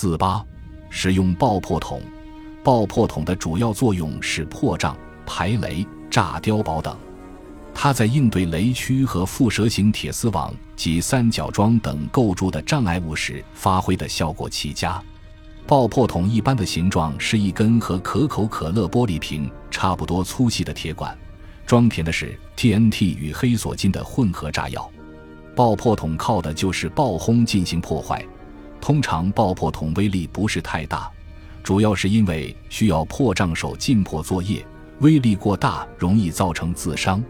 四八，使用爆破筒。爆破筒的主要作用是破障、排雷、炸碉堡等。它在应对雷区和腹蛇形铁丝网及三角桩等构筑的障碍物时发挥的效果奇佳。爆破筒一般的形状是一根和可口可乐玻璃瓶差不多粗细的铁管，装填的是 TNT 与黑索金的混合炸药。爆破筒靠的就是爆轰进行破坏。通常爆破筒威力不是太大，主要是因为需要破障手进破作业，威力过大容易造成自伤。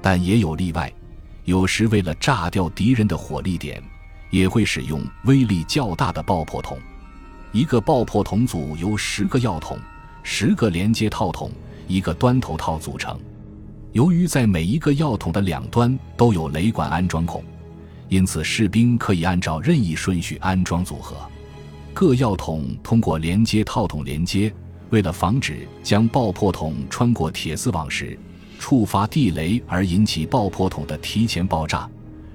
但也有例外，有时为了炸掉敌人的火力点，也会使用威力较大的爆破筒。一个爆破筒组由十个药筒、十个连接套筒、一个端头套组成。由于在每一个药筒的两端都有雷管安装孔，因此士兵可以按照任意顺序安装组合。各药筒通过连接套筒连接。为了防止将爆破筒穿过铁丝网时，触发地雷而引起爆破筒的提前爆炸，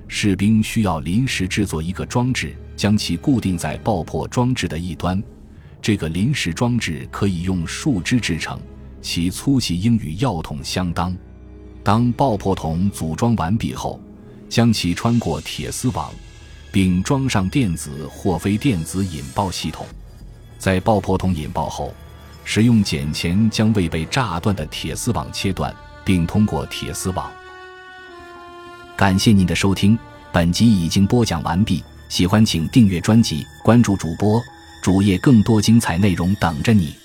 士兵需要临时制作一个装置，将其固定在爆破装置的一端。这个临时装置可以用树枝制成，其粗细应与药筒相当。当爆破筒组装完毕后，将其穿过铁丝网，并装上电子或非电子引爆系统。在爆破筒引爆后，使用剪钳将未被炸断的铁丝网切断。并通过铁丝网。感谢您的收听，本集已经播讲完毕。喜欢请订阅专辑，关注主播主页，更多精彩内容等着你。